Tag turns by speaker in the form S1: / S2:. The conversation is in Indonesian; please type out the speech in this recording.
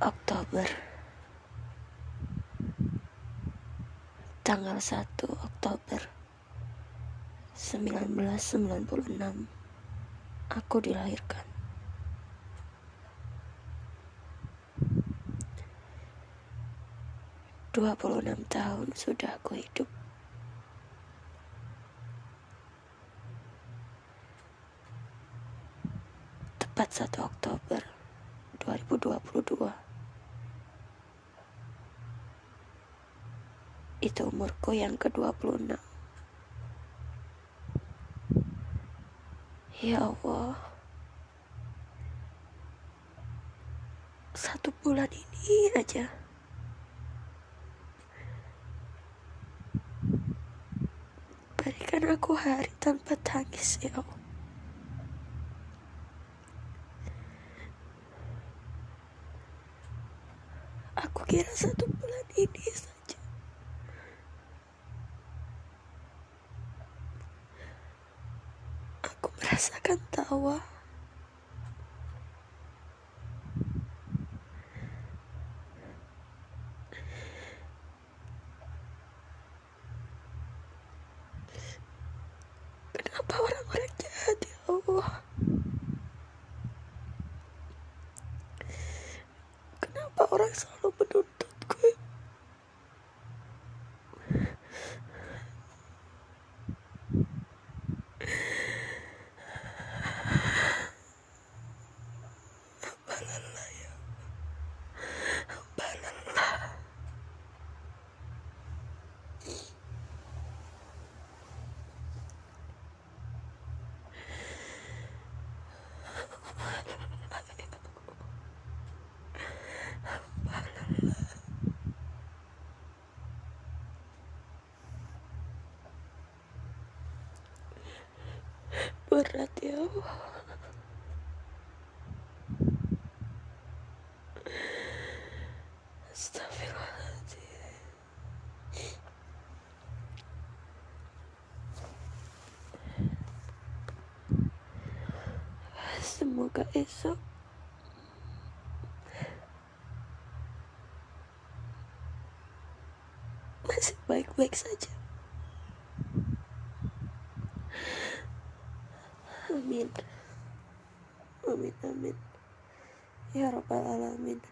S1: Oktober. Tanggal 1 Oktober 1996 aku dilahirkan. 26 tahun sudah aku hidup. Tepat 1 Oktober 2022 Itu umurku yang ke-26. Ya Allah. Satu bulan ini aja. Berikan aku hari tanpa tangis ya Allah. Aku kira satu bulan ini merasakan tawa. Kenapa orang-orang jahat ya Allah? Kenapa orang selalu menuntutku? Berat ya Semoga esok masih baik-baik saja. Amin. Amin amin. Ya rabbal alamin